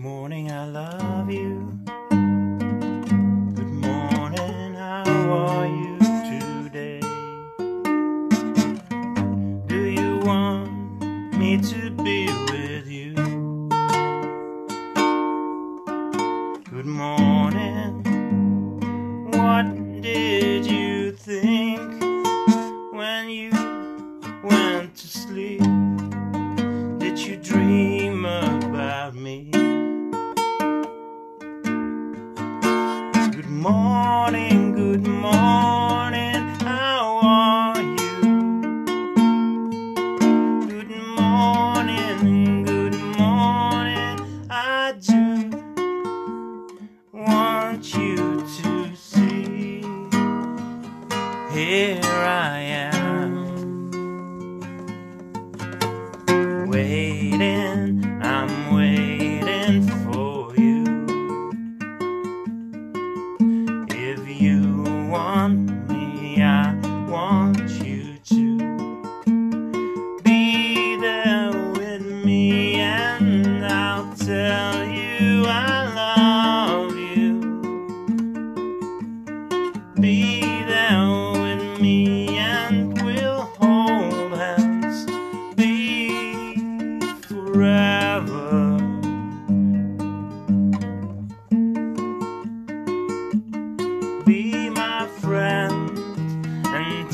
morning, I love you. Good morning, how are you today? Do you want me to be with you? Good morning, morning, how are you? Good morning, good morning, I do want you to see. Here I am, waiting,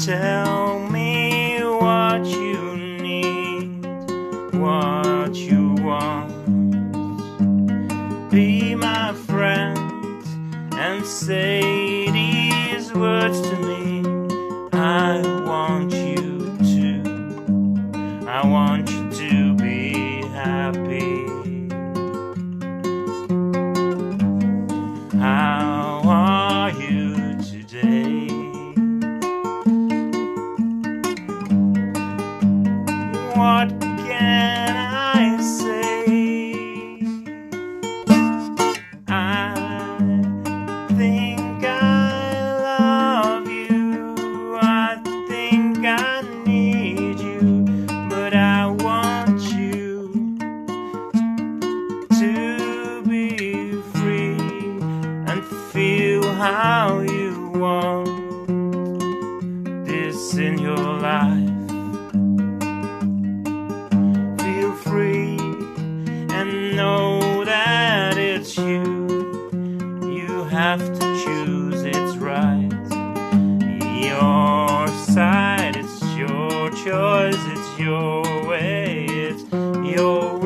tell me what you need, what you want. Be my friend and say these words to me. What can I say? I think I love you. I think I need you, but I want you to be free and feel how you want this in your life. Choice, it's your way, it's your